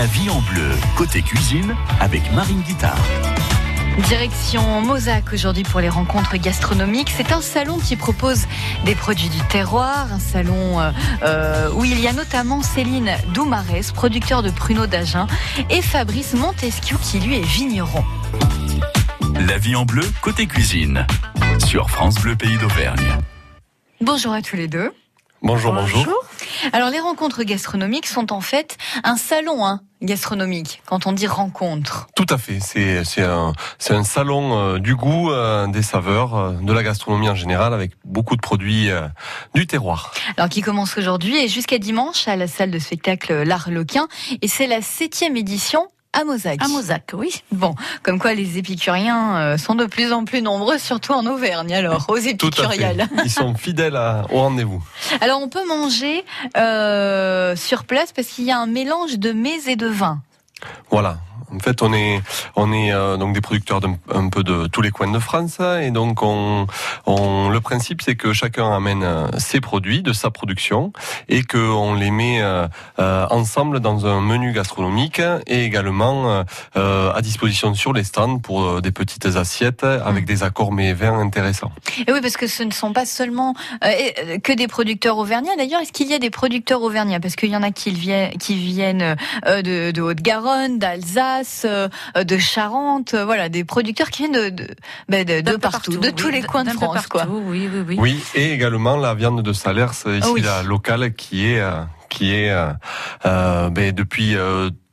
La vie en bleu, côté cuisine, avec Marine Guitard. Direction Mozac aujourd'hui pour les rencontres gastronomiques. C'est un salon qui propose des produits du terroir, un salon euh, euh, où il y a notamment Céline Doumarès, producteur de pruneaux d'Agen, et Fabrice Montesquieu qui lui est vigneron. La vie en bleu, côté cuisine, sur France Bleu Pays d'Auvergne. Bonjour à tous les deux. Bonjour, bonjour, Alors les rencontres gastronomiques sont en fait un salon hein, gastronomique quand on dit rencontre. Tout à fait, c'est c'est un c'est un salon euh, du goût, euh, des saveurs, euh, de la gastronomie en général avec beaucoup de produits du terroir. Alors qui commence aujourd'hui et jusqu'à dimanche à la salle de spectacle L'Arlequin et c'est la septième édition à Mozac. À Mozac, oui. Bon, comme quoi les épicuriens euh, sont de plus en plus nombreux, surtout en Auvergne, alors, aux épicuriales. Ils sont fidèles au rendez-vous. Alors, on peut manger euh, sur place parce qu'il y a un mélange de mets et de vin. Voilà, en fait, on est on est euh, donc des producteurs d'un peu de tous les coins de France et donc on, on le principe c'est que chacun amène euh, ses produits de sa production et que on les met euh, ensemble dans un menu gastronomique et également à disposition sur les stands pour des petites assiettes avec des accords mais vins intéressants. Et oui, parce que ce ne sont pas seulement que des producteurs auvergnats. D'ailleurs, est-ce qu'il y a des producteurs auvergnats? Parce qu'il y en a qui viennent qui viennent de, de Haute-Garonne, d'Alsace euh, de Charente, euh, voilà, des producteurs qui viennent de, de, ben, partout, de tous les coins de France, quoi. Oui, oui, oui. Oui, et également la viande de Salers, ici la locale, qui est euh, qui est ben, depuis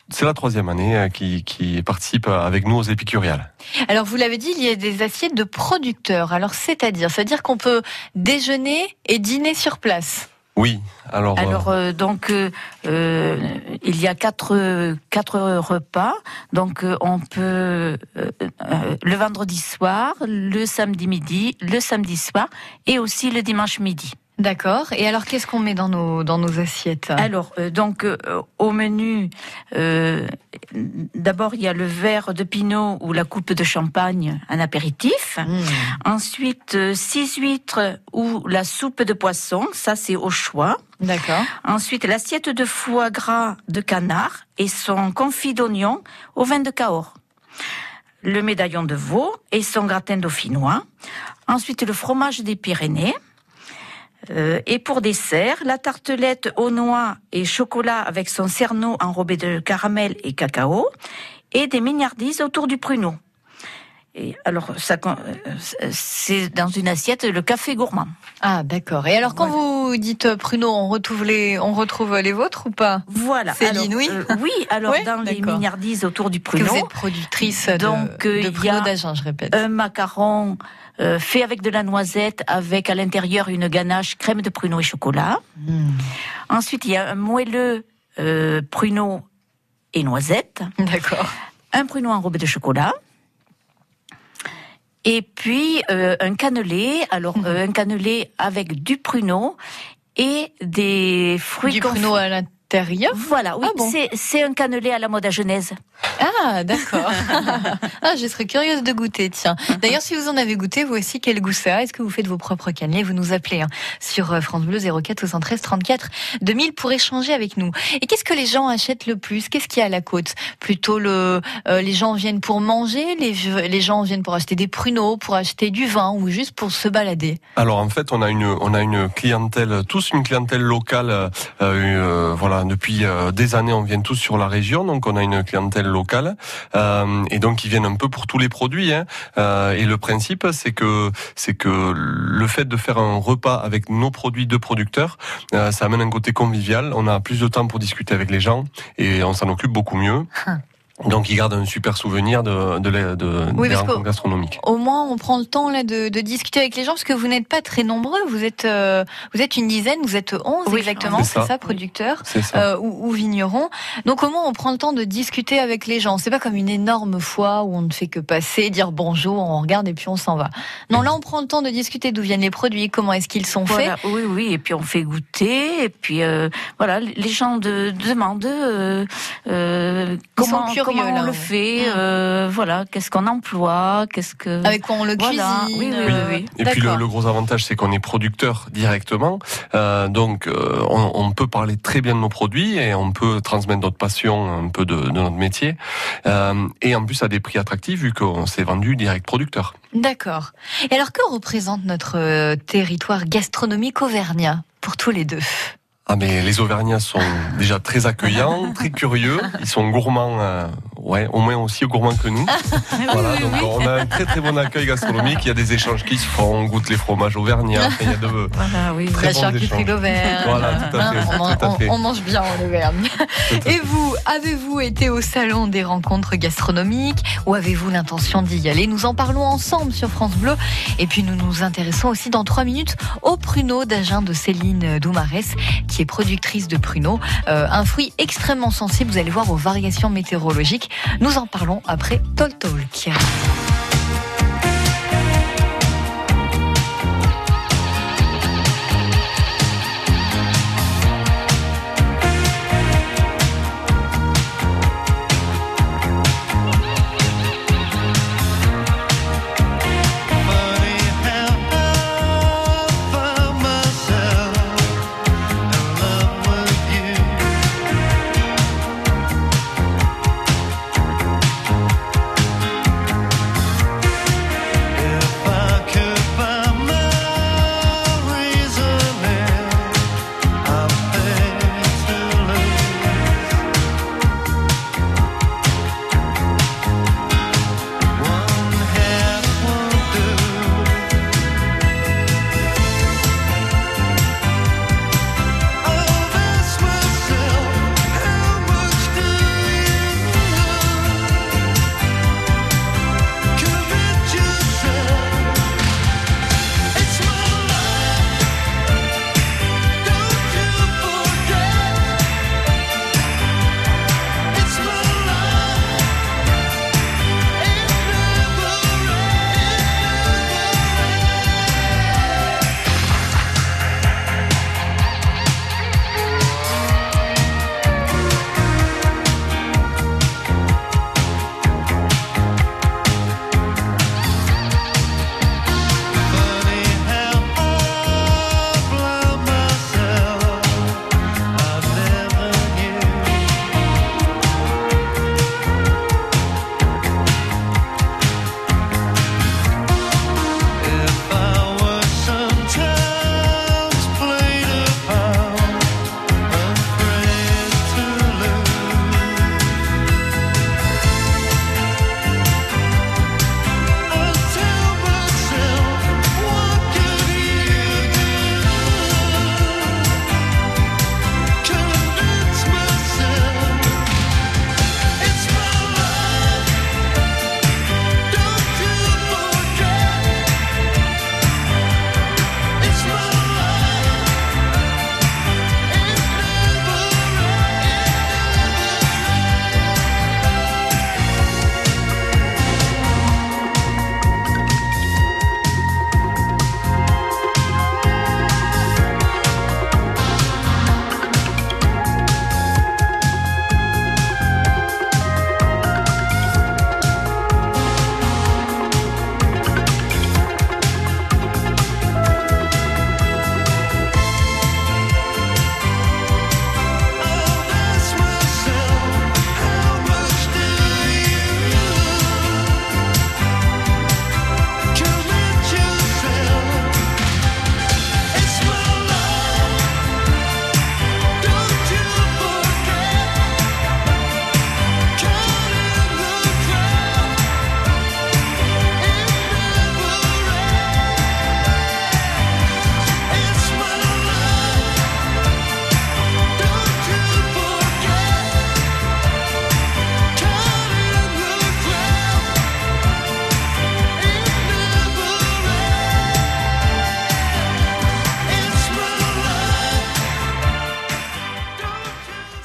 c'est la troisième année qui, qui, participe avec nous aux épicuriales. Alors vous l'avez dit, il y a des assiettes de producteurs. Alors c'est-à-dire, c'est-à-dire qu'on peut déjeuner et dîner sur place. Oui, alors. Euh, alors euh, donc euh, il y a quatre quatre repas. Donc on peut le vendredi soir, le samedi midi, le samedi soir et aussi le dimanche midi. D'accord. Et alors, qu'est-ce qu'on met dans nos dans nos assiettes? Alors, donc au menu, d'abord il y a le verre de pinot ou la coupe de champagne, un apéritif. Mmh. Ensuite, six huîtres ou la soupe de poisson, ça c'est au choix. D'accord. Ensuite, l'assiette de foie gras de canard et son confit d'oignon au vin de Cahors. Le médaillon de veau et son gratin dauphinois. Ensuite, le fromage des Pyrénées. Euh, et pour dessert, la tartelette aux noix et chocolat avec son cerneau enrobé de caramel et cacao. Et des mignardises autour du pruneau alors, ça, euh, c'est dans une assiette le café gourmand. Ah, d'accord. Et alors, quand vous dites euh, pruneau, on retrouve les, on retrouve les vôtres ou pas? Voilà. Céline, oui. Euh, oui, alors dans les mignardises autour du pruneau. vous êtes productrice de, Donc, de pruneau d'agent, je répète. Un macaron fait avec de la noisette, avec à l'intérieur une ganache crème de pruneau et chocolat. Hmm. Ensuite, il y a un moelleux pruneau et noisette. D'accord. Un pruneau enrobé de chocolat. Et puis euh, un cannelé, alors mhm. euh, un cannelé avec du pruneau et des fruits du pruneau à voilà, oui, ah c'est un cannelé à la mode à Genèse. Ah, d'accord. ah, je serais curieuse de goûter, tiens. D'ailleurs, si vous en avez goûté, vous aussi, quel goût ça Est-ce que vous faites vos propres cannelés? Vous nous appelez hein, sur euh, France Bleu 04 73 34 2000 pour échanger avec nous. Et qu'est-ce que les gens achètent le plus? Qu'est-ce qu'il y a à la côte? Plutôt le, euh, les gens viennent pour manger, les, les gens viennent pour acheter des pruneaux, pour acheter du vin ou juste pour se balader? Alors en fait, on a une, on a une clientèle, tous une clientèle locale, euh, voilà depuis euh, des années, on vient tous sur la région, donc on a une clientèle locale euh, et donc ils viennent un peu pour tous les produits. Hein. Euh, et le principe, c'est que c'est que le fait de faire un repas avec nos produits de producteurs, ça amène un côté convivial. On a plus de temps pour discuter avec les gens et on s'en occupe beaucoup mieux. Hum. Donc, ils gardent un super souvenir de, de, de, de oui, des rencontres gastronomiques. Au moins, on prend le temps là de, de, discuter avec les gens parce que vous n'êtes pas très nombreux. Vous êtes, euh, vous êtes une dizaine, vous êtes onze exactement, c'est ça, producteurs euh, ou, ou, vignerons. Donc, au moins, on prend le temps de discuter avec les gens. C'est pas comme une énorme fois où on ne fait que passer, dire bonjour, on regarde et puis on s'en va. Non, là, on prend le temps de discuter d'où viennent les produits, comment est-ce qu'ils sont faits. Oui, oui, et puis on fait goûter, et puis euh, voilà, les gens de, demandent euh, euh euh, comment, on là, le fait, Mm. euh, voilà, qu'est-ce qu'on emploie, qu'est-ce que. Avec quoi on le Voilà. cuisine Oui, oui, oui. Et puis le, gros avantage, c'est qu'on est producteur directement. Euh, donc, euh, on, on peut parler très bien de nos produits et on peut transmettre notre passion un peu de, de notre métier. Euh, et en plus, à des prix attractifs, vu qu'on s'est vendu direct producteur. D'accord. Et alors, que représente notre euh, territoire gastronomique auvergnat pour tous les deux? Ah mais les Auvergnats sont déjà très accueillants, très curieux. Ils sont gourmands, euh, ouais, au moins aussi gourmands que nous. Voilà, oui, donc oui. on a un très très bon accueil gastronomique. Il y a des échanges qui se font, on goûte les fromages auvergnats. Il y a de, Voilà, oui. Très La bons charcuterie d'Auvergne. Voilà, tout à fait, Hein, on, tout à on- fait. on mange bien en Auvergne. Et vous, avez-vous été au salon des rencontres gastronomiques ou avez-vous l'intention d'y aller? Nous en parlons ensemble sur France Bleu. Et puis nous nous intéressons aussi dans trois minutes au pruneau d'Agen de Céline Doumarès, qui productrice de pruneaux. Euh, un fruit extrêmement sensible, vous allez voir, aux variations météorologiques. Nous en parlons après Tol Talk.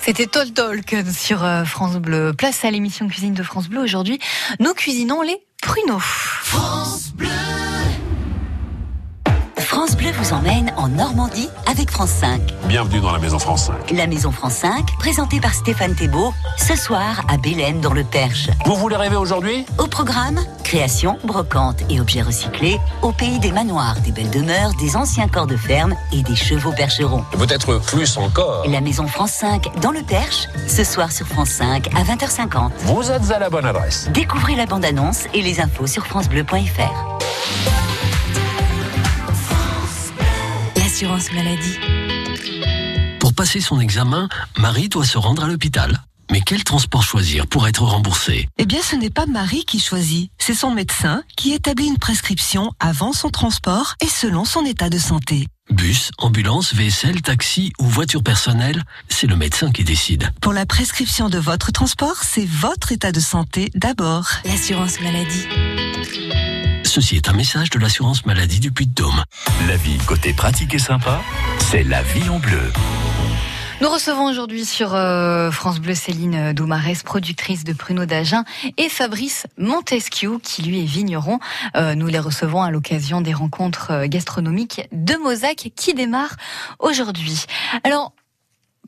C'était Tol Talk sur euh, France Bleu. Place à l'émission Cuisine de France Bleu. Aujourd'hui, nous cuisinons les pruneaux. France France Bleu vous emmène en Normandie avec France 5. Bienvenue dans la Maison France 5. La Maison France 5, présentée par Stéphane Thébault, ce soir à Bélène dans le Perche. Vous voulez rêver aujourd'hui? Au programme, création, brocante et objets recyclés au pays des manoirs, des belles demeures, des anciens corps de ferme et des chevaux percherons. Peut-être plus encore. La Maison France 5 dans le Perche, ce soir sur France 5 à 20h50. Vous êtes à la bonne adresse. Découvrez la bande-annonce et les infos sur francebleu.fr. L'assurance maladie. Pour passer son examen, Marie doit se rendre à l'hôpital. Mais quel transport choisir pour être remboursé? Eh bien, ce n'est pas Marie qui choisit, c'est son médecin qui établit une prescription avant son transport et selon son état de santé. Bus, ambulance, VSL, taxi ou voiture personnelle, c'est le médecin qui décide. Pour la prescription de votre transport, c'est votre état de santé d'abord. L'assurance maladie. Ceci est un message de l'assurance maladie du Puy-de-Dôme. La vie côté pratique et sympa, c'est la vie en bleu. Nous recevons aujourd'hui sur euh, France Bleu Céline Doumarès, productrice de pruneaux d'Agen, et Fabrice Montesquieu, qui lui est vigneron. Euh, nous les recevons à l'occasion des rencontres euh, gastronomiques de Mosaque qui démarrent aujourd'hui. Alors,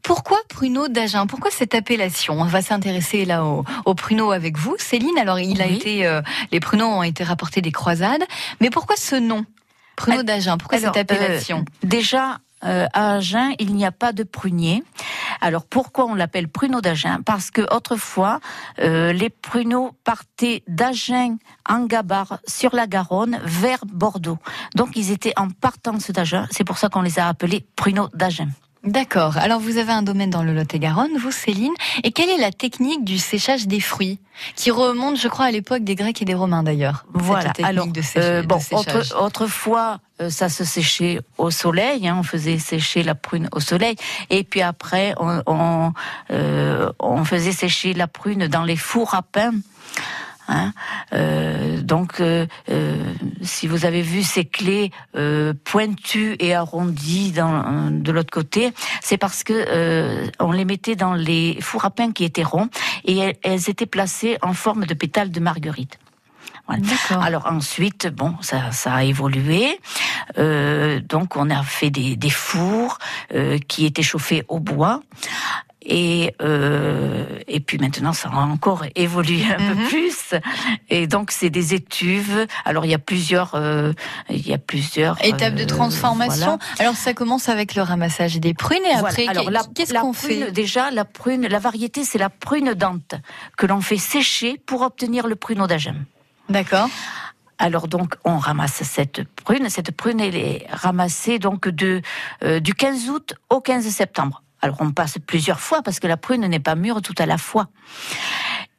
pourquoi pruneaux d'Agen? Pourquoi cette appellation? On va s'intéresser là au, au pruneau avec vous, Céline. Alors, il a Oui. été, euh, les pruneaux ont été rapportés des croisades, mais pourquoi ce nom Pruneau Alors, d'Agen? Pourquoi alors, cette appellation? Déjà, euh, à Agen, il n'y a pas de prunier. Alors pourquoi on l'appelle pruneau d'Agen? Parce que autrefois, euh, les pruneaux partaient d'Agen en Gabarre sur la Garonne vers Bordeaux. Donc ils étaient en partance d'Agen. C'est pour ça qu'on les a appelés pruneaux d'Agen. D'accord. Alors vous avez un domaine dans le Lot-et-Garonne, vous Céline. Et quelle est la technique du séchage des fruits qui remonte, je crois, à l'époque des Grecs et des Romains d'ailleurs Voilà. Cette technique Alors, de, euh, bon, séchage? autre- autrefois, euh, ça se séchait au soleil. hein, on faisait sécher la prune au soleil, et puis après, on, on, euh, on faisait sécher la prune dans les fours à pain. Hein, euh, donc, euh, euh, si vous avez vu ces clés euh, pointues et arrondies dans, de l'autre côté, c'est parce que euh, on les mettait dans les fours à pain qui étaient ronds et elles, elles étaient placées en forme de pétales de marguerite. Voilà. Alors ensuite, bon, ça, ça a évolué. Euh, donc on a fait des, des fours euh, qui étaient chauffés au bois. Et, euh, et puis maintenant, ça a encore évolué un peu Mhm. plus. Et donc, c'est des étuves. Alors, il y a plusieurs, euh, il y a plusieurs Étape de euh, transformation. voilà. Alors ça commence avec le ramassage des prunes et Voilà. après, Alors, la- qu'est-ce qu'on prune, fait? Déjà, la prune, la variété, c'est la prune dente que l'on fait sécher pour obtenir le pruneau d'Agen. D'accord. Alors donc on ramasse cette prune. Cette prune elle est ramassée donc de euh, du 15 août au 15 septembre. Alors on passe plusieurs fois parce que la prune n'est pas mûre tout à la fois.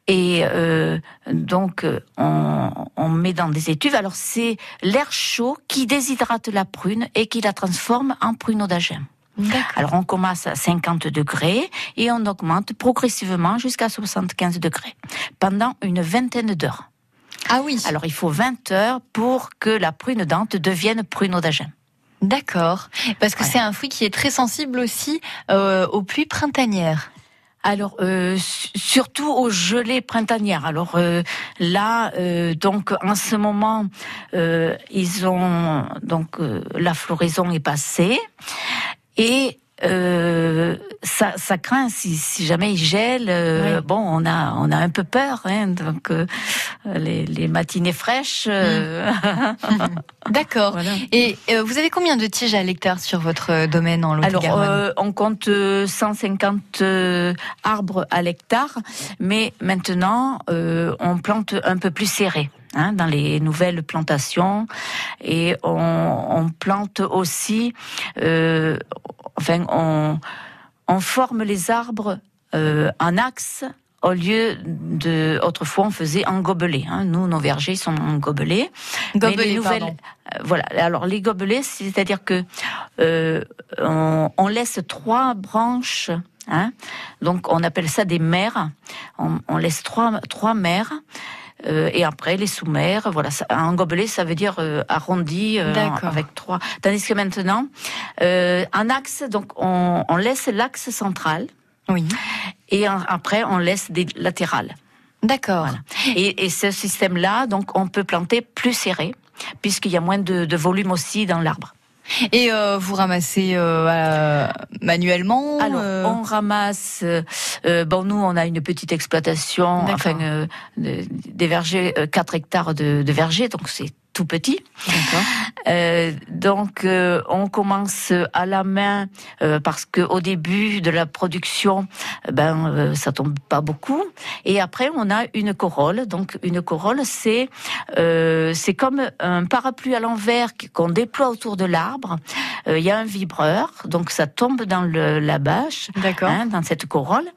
Et euh, donc euh, on, on met dans des étuves. Alors c'est l'air chaud qui déshydrate la prune et qui la transforme en pruneau d'Agen. D'accord. Alors on commence à 50 degrés et on augmente progressivement jusqu'à 75 degrés pendant une vingtaine d'heures. Ah oui. Alors il faut 20 heures pour que la prune dente devienne pruneau d'Agen. D'accord. Parce que Voilà. c'est un fruit qui est très sensible aussi euh, aux pluies printanières. Alors euh, su- surtout aux gelées printanières. Alors euh, là, euh, donc en ce moment, euh, ils ont donc euh, la floraison est passée et euh, ça, ça craint si, si jamais il gèle. euh, Oui. Bon, on a on a un peu peur. Hein, donc euh, les, les matinées fraîches. euh, D'accord. voilà. Et euh, vous avez combien de tiges à l'hectare sur votre euh, domaine en Alors, Lot-et-Garonne euh, on compte euh, 150 euh, arbres à l'hectare, mais maintenant, euh, on plante un peu plus serré. Hein, dans les nouvelles plantations et on, on plante aussi, euh, enfin on, on forme les arbres euh, en axe au lieu de autrefois on faisait en gobelet. Hein. Nous nos vergers sont en gobelet. Mais Gobelet, les nouvelles, pardon. euh, voilà. Alors les gobelets, c'est-à-dire que euh, on, on laisse trois branches. Hein, donc on appelle ça des mères. On, on laisse trois trois mères. Euh, et après les sous-mères, voilà, un gobelet, ça veut dire euh, arrondi euh, avec trois. Tandis que maintenant, un axe, donc on, on laisse l'axe central Oui. et en- après on laisse des latérales. D'accord. Voilà. Et, et ce système-là, donc, on peut planter plus serré, puisqu'il y a moins de, de volume aussi dans l'arbre. Et euh, vous ramassez euh, manuellement Alors, euh, on ramasse. euh, euh, bon, nous, on a une petite exploitation, enfin, euh, de- des vergers, 4 hectares de, de vergers, donc c'est tout petit. Euh, donc, euh, on commence à la main euh, parce que au début de la production, ben ça tombe pas beaucoup. Et après, on a une corolle. Donc, une corolle, c'est c'est comme un parapluie à l'envers qu'on déploie autour de l'arbre. Il y a un vibreur, donc ça tombe dans le, la bâche, D'accord. hein, dans cette corolle.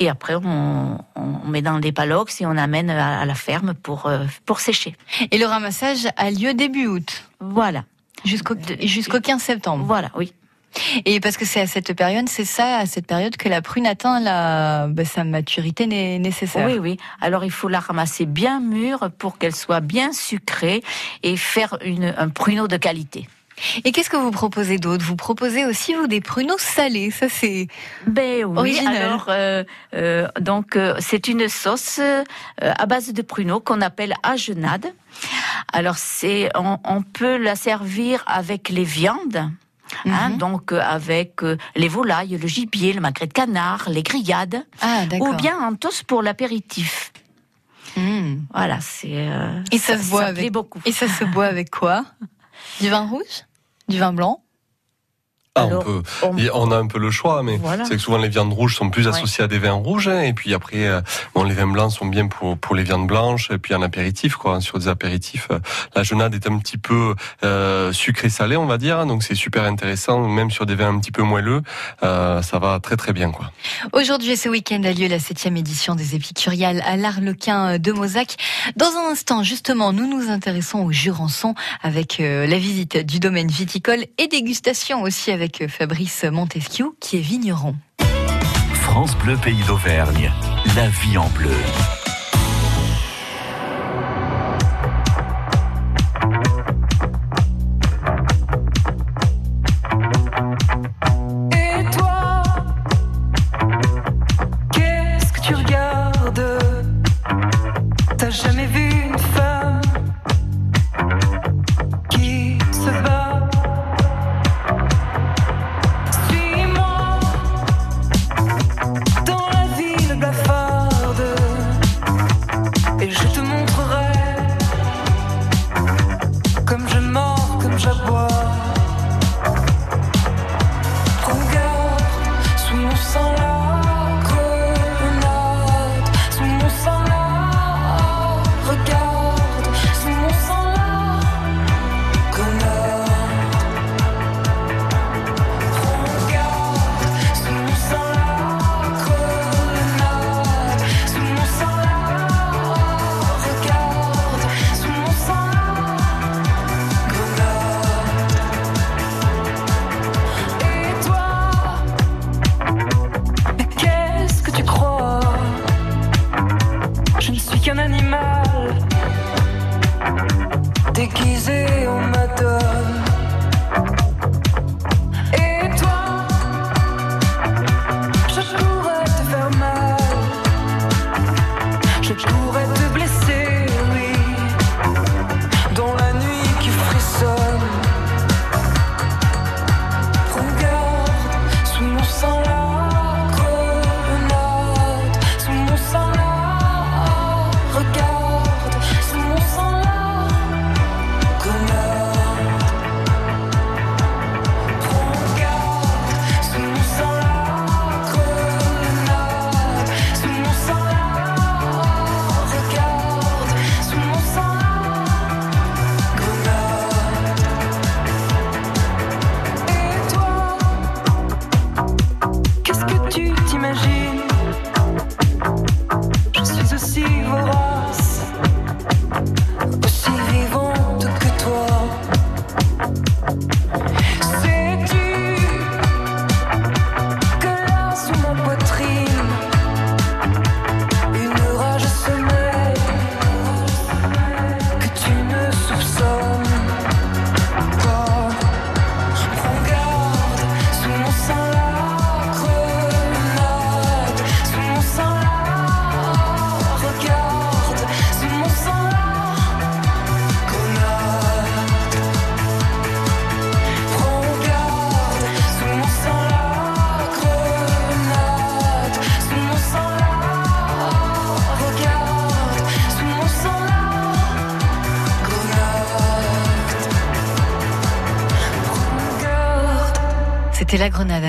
Et après, on, on met dans des palox et on amène à, à la ferme pour euh, pour sécher. Et le ramassage a lieu début août Voilà, jusqu'au jusqu'au 15 septembre. voilà, oui. Et parce que c'est à cette période, c'est ça, à cette période que la prune atteint la, bah, sa maturité né- nécessaire. Oui, oui. Alors il faut la ramasser bien mûre pour qu'elle soit bien sucrée et faire une, un pruneau de qualité. Et qu'est-ce que vous proposez d'autre? Vous proposez aussi vous des pruneaux salés. Ça c'est Ben oui. Original. Alors euh, euh, donc euh, c'est une sauce à base de pruneaux qu'on appelle agenade. Alors c'est on, on peut la servir avec les viandes. Hein, Mhm. donc avec les volailles, le gibier, le magret de canard, les grillades, ah ou bien en toast pour l'apéritif. Mmh. Voilà, c'est Et ça se boit avec- beaucoup. Et ça se boit avec quoi? Du vin rouge? Du vin blanc Ah, Alors, on, peut, on- et on a un peu le choix, mais Voilà. c'est que souvent les viandes rouges sont plus Ouais. associées à des vins rouges, hein, et puis après, euh, bon, les vins blancs sont bien pour pour les viandes blanches, et puis en apéritif, quoi, hein, sur des apéritifs. euh, la genade est un petit peu euh, sucré-salé, on va dire, donc c'est super intéressant, même sur des vins un petit peu moelleux, euh, ça va très très bien, quoi. Aujourd'hui et ce week-end a lieu la septième édition des Épicuriales à l'Arlequin de Mozac. Dans un instant, justement, nous nous intéressons au Jurançon avec la visite du domaine viticole et dégustation aussi avec euh, Fabrice Montesquieu qui est vigneron. France Bleu Pays d'Auvergne. La vie en bleu. Je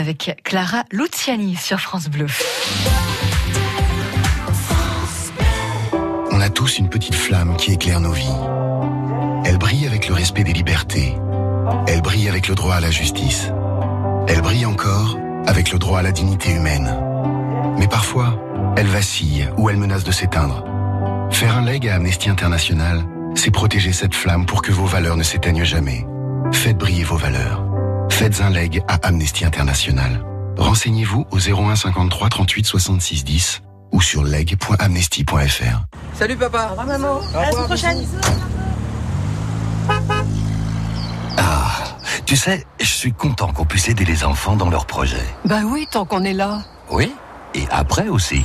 avec Clara Luciani sur France Bleu. On a tous une petite flamme qui éclaire nos vies. Elle brille avec le respect des libertés. Elle brille avec le droit à la justice. Elle brille encore avec le droit à la dignité humaine. Mais parfois, elle vacille ou elle menace de s'éteindre. Faire un leg à Amnesty International, c'est protéger cette flamme pour que vos valeurs ne s'éteignent jamais. Faites briller vos valeurs. Faites un leg à Amnesty International. Renseignez-vous au 01 53 38 66 10 ou sur leg.amnesty.fr. Salut papa. Au revoir maman. À la semaine prochaine. Ah, tu sais, je suis content qu'on puisse aider les enfants dans leurs projets. Bah oui, tant qu'on est là. Oui, et après aussi.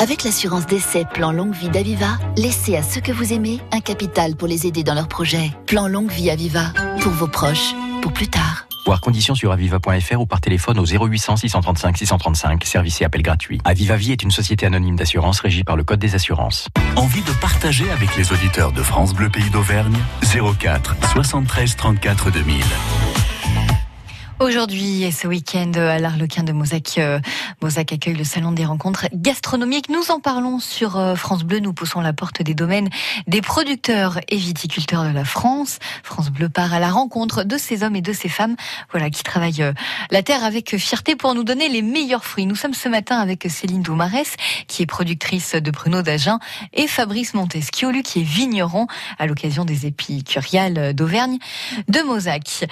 Avec l'assurance d'essai Plan Longue Vie d'Aviva, laissez à ceux que vous aimez un capital pour les aider dans leurs projets. Plan Longue Vie Aviva, pour vos proches, pour plus tard. Voir conditions sur aviva.fr ou par téléphone au 0800 635 635, service et appel gratuit. Aviva Vie est une société anonyme d'assurance régie par le Code des assurances. Envie de partager avec les auditeurs de France Bleu Pays d'Auvergne? 04 73 34 2000. Aujourd'hui et ce week-end à l'Arlequin de Mosaque, euh, Mosaque accueille le salon des rencontres gastronomiques. Nous en parlons sur euh, France Bleu. Nous poussons la porte des domaines des producteurs et viticulteurs de la France. France Bleu part à la rencontre de ces hommes et de ces femmes, voilà, qui travaillent euh, la terre avec fierté pour nous donner les meilleurs fruits. Nous sommes ce matin avec Céline Doumarès, qui est productrice de pruneaux d'Agen, et Fabrice Montesquiolu, qui est vigneron à l'occasion des épicuriales d'Auvergne de Mosaque.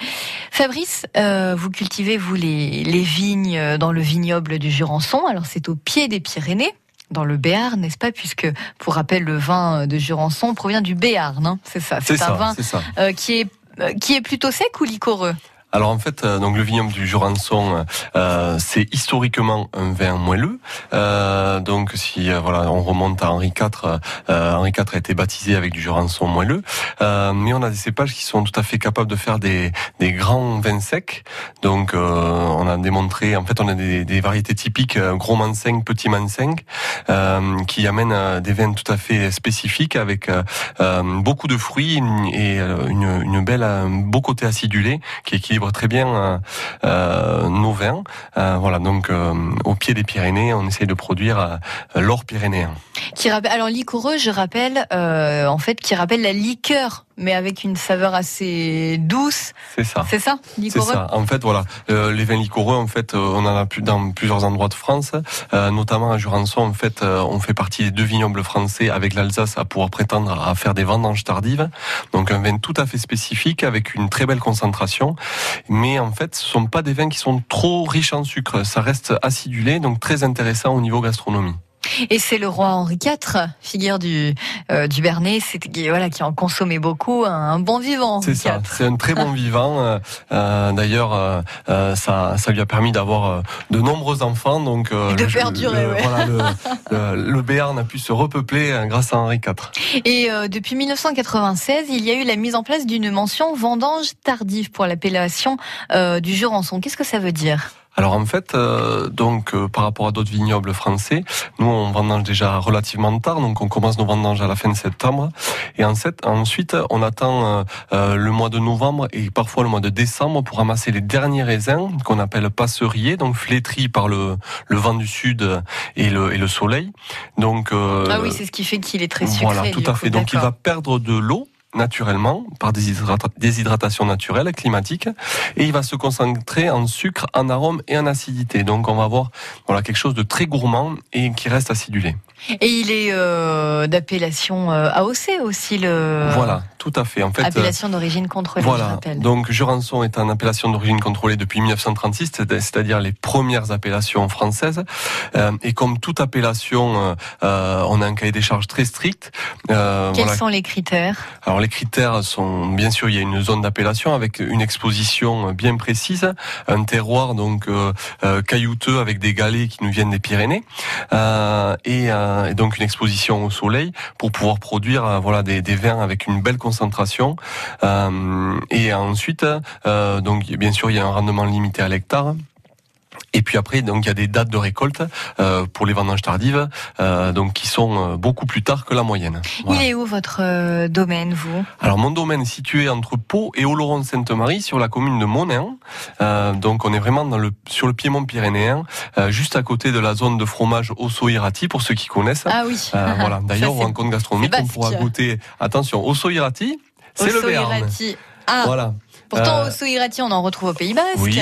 Fabrice, euh, vous cultivez, vous, les, les vignes dans le vignoble du Jurançon. Alors, c'est au pied des Pyrénées dans le Béarn, n'est-ce pas Puisque, pour rappel, le vin de Jurançon provient du Béarn, hein c'est ça. C'est un ça, vin ça. euh, qui est euh, qui est plutôt sec ou liquoreux? Alors en fait, euh, donc le vignoble du Jurançon, euh, c'est historiquement un vin moelleux. Euh, donc si euh, voilà, on remonte à Henri IV, euh, Henri IV a été baptisé avec du Jurançon moelleux. Euh, mais on a des cépages qui sont tout à fait capables de faire des, des grands vins secs. Donc euh, on a démontré, en fait, on a des, des variétés typiques euh, gros Manseng, petit Manseng, euh, qui amènent euh, des vins tout à fait spécifiques avec euh, euh, beaucoup de fruits et euh, une, une belle, un beau côté acidulé qui équilibre très bien euh, euh, nos vins. Euh, voilà, donc au pied des Pyrénées, on essaie de produire l'or pyrénéen. alors liquoreux, je rappelle, en fait, qui rappelle la liqueur, mais avec une saveur assez douce. C'est ça. C'est ça, C'est liquoreux. ça. En fait, voilà, euh, les vins liquoreux, en fait, euh, on en a plus dans plusieurs endroits de France, euh, notamment à Jurançon. En fait, euh, on fait partie des deux vignobles français avec l'Alsace à pouvoir prétendre à faire des vendanges tardives. Donc un vin tout à fait spécifique avec une très belle concentration. Mais en fait, ce sont pas des vins qui sont trop riches en sucre. Ça reste acidulé, donc très intéressant au niveau gastronomie. Et c'est le roi Henri IV, figure du euh, du Bernet, qui voilà qui en consommait beaucoup, un, bon vivant. C'est ça, c'est un très bon vivant. euh, euh, D'ailleurs, euh, ça, ça lui a permis d'avoir de nombreux enfants. Donc, Et de le- perdurer, le, ouais. voilà, le, le, le Béarn a pu se repeupler euh, grâce à Henri IV. Et depuis 1996, il y a eu la mise en place d'une mention vendange tardive pour l'appellation du Jurançon. Qu'est-ce que ça veut dire? Alors en fait, euh, donc euh, par rapport à d'autres vignobles français, nous on vendange déjà relativement tard, donc on commence nos vendanges à la fin de septembre, et en ensuite on attend euh, euh, le mois de novembre et parfois le mois de décembre pour ramasser les derniers raisins qu'on appelle passeriers, donc flétris par le, le vent du sud et le, et le soleil. Donc euh, Ah oui, c'est ce qui fait qu'il est très sucré. voilà, tout à coup, fait. Donc il va perdre de l'eau naturellement par déshydrata- déshydratation naturelle climatique et il va se concentrer en sucre, en arôme et en acidité. Donc on va avoir voilà quelque chose de très gourmand et qui reste acidulé. Et il est euh, d'appellation euh, AOC aussi le. Voilà, tout à fait. En fait, euh, Appellation d'origine contrôlée, je Voilà. rappelle. Donc Jurançon est en appellation d'origine contrôlée depuis 1936, c'est- c'est-à-dire les premières appellations françaises. Euh, et comme toute appellation, on a un cahier des charges très strict. Quels voilà. sont les critères? Alors les critères sont bien sûr il y a une zone d'appellation avec une exposition bien précise, un terroir donc caillouteux avec des galets qui nous viennent des Pyrénées et, euh, et donc une exposition au soleil pour pouvoir produire euh, voilà des, des vins avec une belle concentration Euh, et ensuite donc bien sûr il y a un rendement limité à l'hectare. Et puis après, donc il y a des dates de récolte euh, pour les vendanges tardives, euh, donc qui sont euh, beaucoup plus tard que la moyenne. Voilà. Il est où votre euh, domaine, vous? Alors mon domaine est situé entre Pau et Oloron-Sainte-Marie sur la commune de Monin. Euh, donc on est vraiment dans le, sur le piémont pyrénéen, euh, juste à côté de la zone de fromage Osso-Irati pour ceux qui connaissent. Ah oui. Euh, voilà. D'ailleurs, c'est- rencontre gastronomique, on pourra goûter. Attention, Osso-Irati, c'est le Béarn. Ah, Voilà. Pourtant, Euh, Osso-Irati, on en retrouve au Pays Basque. Oui.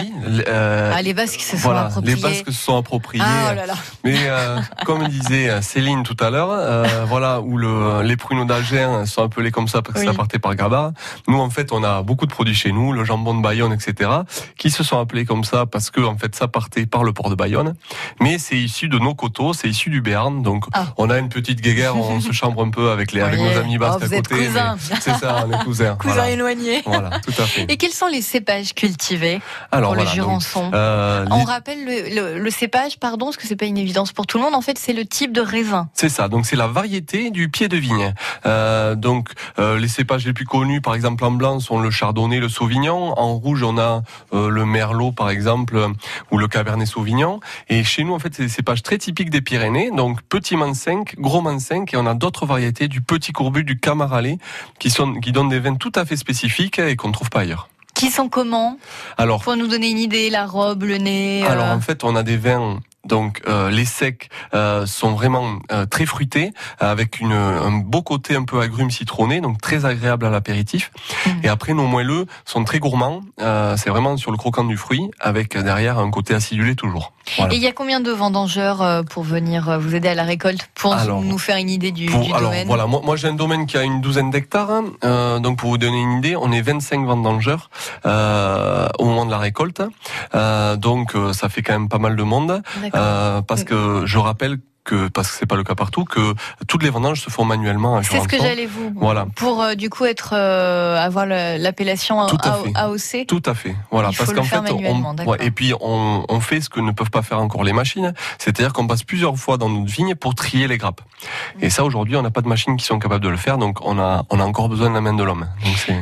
euh, Ah, les Basques se sont voilà, appropriés. les Basques se sont appropriés. Ah, oh là là. Mais euh, comme disait Céline tout à l'heure, voilà où le, les pruneaux d'Agen sont appelés comme ça parce que Oui. ça partait par Grabat. Nous en fait on a beaucoup de produits chez nous, le jambon de Bayonne, etc., qui se sont appelés comme ça parce que en fait ça partait par le port de Bayonne. Mais c'est issu de nos coteaux, c'est issu du Béarn, donc on a une petite guéguerre, on se chambre un peu avec les avec Ah. Nos amis basques Oh, à côté. C'est ça, on est cousins. Cousins voilà. éloignés. Voilà, tout à fait. Et quels sont les cépages cultivés Alors pour le donc, Jurançon? euh, On les- rappelle le, le- le cépage, pardon, parce que c'est pas une évidence pour tout le monde. En fait, c'est le type de raisin. C'est ça, donc c'est la variété du pied de vigne. Euh, donc euh, les cépages les plus connus, par exemple en blanc, sont le chardonnay, le sauvignon. En rouge, on a euh, le merlot, par exemple, ou le cabernet sauvignon. Et chez nous, en fait, c'est des cépages très typiques des Pyrénées. Donc petit mancinq, gros mancinq, et on a d'autres variétés du petit courbu, du camaralais, qui sont qui donnent des vins tout à fait spécifiques et qu'on ne trouve pas ailleurs. Qui sont comment Alors Pour nous donner une idée, la robe, le nez. Alors euh, en fait, on a des vins. Donc euh, les secs euh, sont vraiment euh, très fruités, avec une, un beau côté un peu agrume citronné, donc très agréable à l'apéritif. Mm. Et après nos moelleux sont très gourmands. euh, c'est vraiment sur le croquant du fruit, avec derrière un côté acidulé toujours. Voilà. Et il y a combien de vendangeurs euh, pour venir euh, vous aider à la récolte Pour Alors, nous faire une idée du, Pour- du alors domaine? voilà, moi, moi j'ai un domaine qui a une douzaine d'hectares, hein. Donc pour vous donner une idée, on est 25 vendangeurs au moment de la récolte, donc ça fait quand même pas mal de monde. Euh, parce que je rappelle que parce que c'est pas le cas partout que toutes les vendanges se font manuellement. à C'est ce que j'allais vous. Voilà. Pour euh, du coup être euh, avoir l'appellation. AOC. Tout à fait. Voilà, Il parce qu'en fait, on, ouais, et puis on, on fait ce que ne peuvent pas faire encore les machines, c'est-à-dire qu'on passe plusieurs fois dans notre vigne pour trier les grappes. Et ça, aujourd'hui, on n'a pas de machines qui sont capables de le faire, donc on a, on a encore besoin de la main de l'homme. Donc c'est.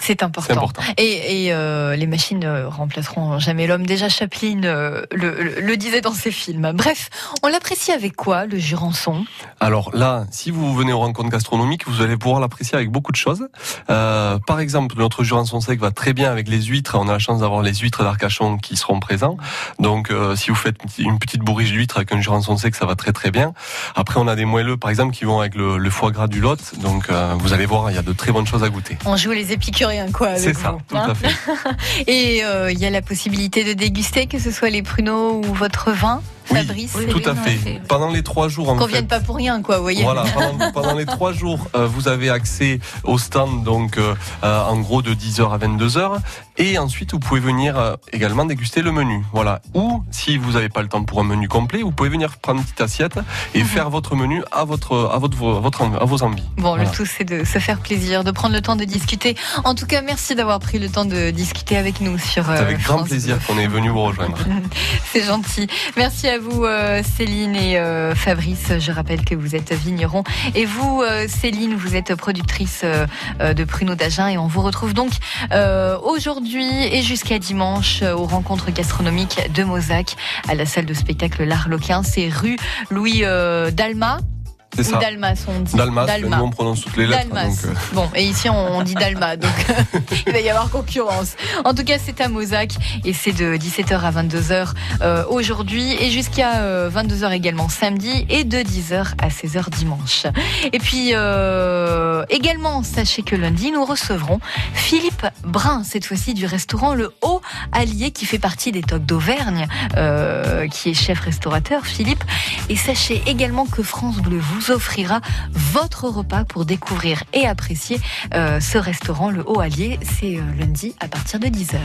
C'est important. Important. Et, et, euh, les machines ne remplaceront jamais l'homme. Déjà, Chaplin euh, le, le- le disait dans ses films. Bref, on l'apprécie avec quoi, le Jurançon? Alors là, si vous venez aux rencontres gastronomiques, vous allez pouvoir l'apprécier avec beaucoup de choses. Euh, par exemple, notre Jurançon sec va très bien avec les huîtres. On a la chance d'avoir les huîtres d'Arcachon qui seront présents. Donc, euh, si vous faites une petite bourriche d'huîtres avec un Jurançon sec, ça va très très bien. Après, on a des moelleux, par exemple, qui vont avec le, le foie gras du Lot. Donc, euh, vous allez voir, il y a de très bonnes choses à goûter. On joue les quoi, C'est ça, vous, tout hein à fait. Et euh, il y a la possibilité de déguster, que ce soit les pruneaux ou votre vin, Fabrice. Tout à fait. Pendant les trois jours, Qu'on vienne pas pour rien, quoi, vous voyez. Voilà, pendant, pendant les trois jours, euh, vous avez accès au stand, donc euh, euh, en gros de 10h à 22h, et ensuite vous pouvez venir euh, également déguster le menu. Voilà. Ou si vous n'avez pas le temps pour un menu complet, vous pouvez venir prendre une petite assiette Mhm. et faire votre menu à votre à votre, à votre à vos envies. Bon, Voilà. le tout, c'est de se faire plaisir, de prendre le temps de discuter. En tout cas, merci d'avoir pris le temps de discuter avec nous sur. C'est avec grand plaisir qu'on est venu vous rejoindre. C'est gentil. Merci à vous, euh, Céline et euh, Fabrice. Je rappelle que vous êtes vigneron. Et vous, euh, Céline, vous êtes productrice de pruneaux d'Agen. Et on vous retrouve donc aujourd'hui et jusqu'à dimanche aux rencontres gastronomiques de Mozac à la salle de spectacle L'Arlequin. C'est rue Louis Dalma. C'est ça. Dalmas, on dit. Dalmas, nous on prononce toutes les lettres. Dalmas. donc, euh, Bon, et ici on, on dit Dalma, donc il va y avoir concurrence. En tout cas, c'est à Mozac et c'est de 17h à 22h euh, aujourd'hui et jusqu'à euh, 22h également samedi et de 10h à 16h dimanche. Et puis euh, également, sachez que lundi, nous recevrons Philippe Brun, cette fois-ci du restaurant Le Haut Allier qui fait partie des Tocs d'Auvergne, euh, qui est chef restaurateur, Philippe. Et sachez également que France Bleu offrira votre repas pour découvrir et apprécier euh, ce restaurant, Le Haut Allier. C'est euh, lundi à partir de 10h.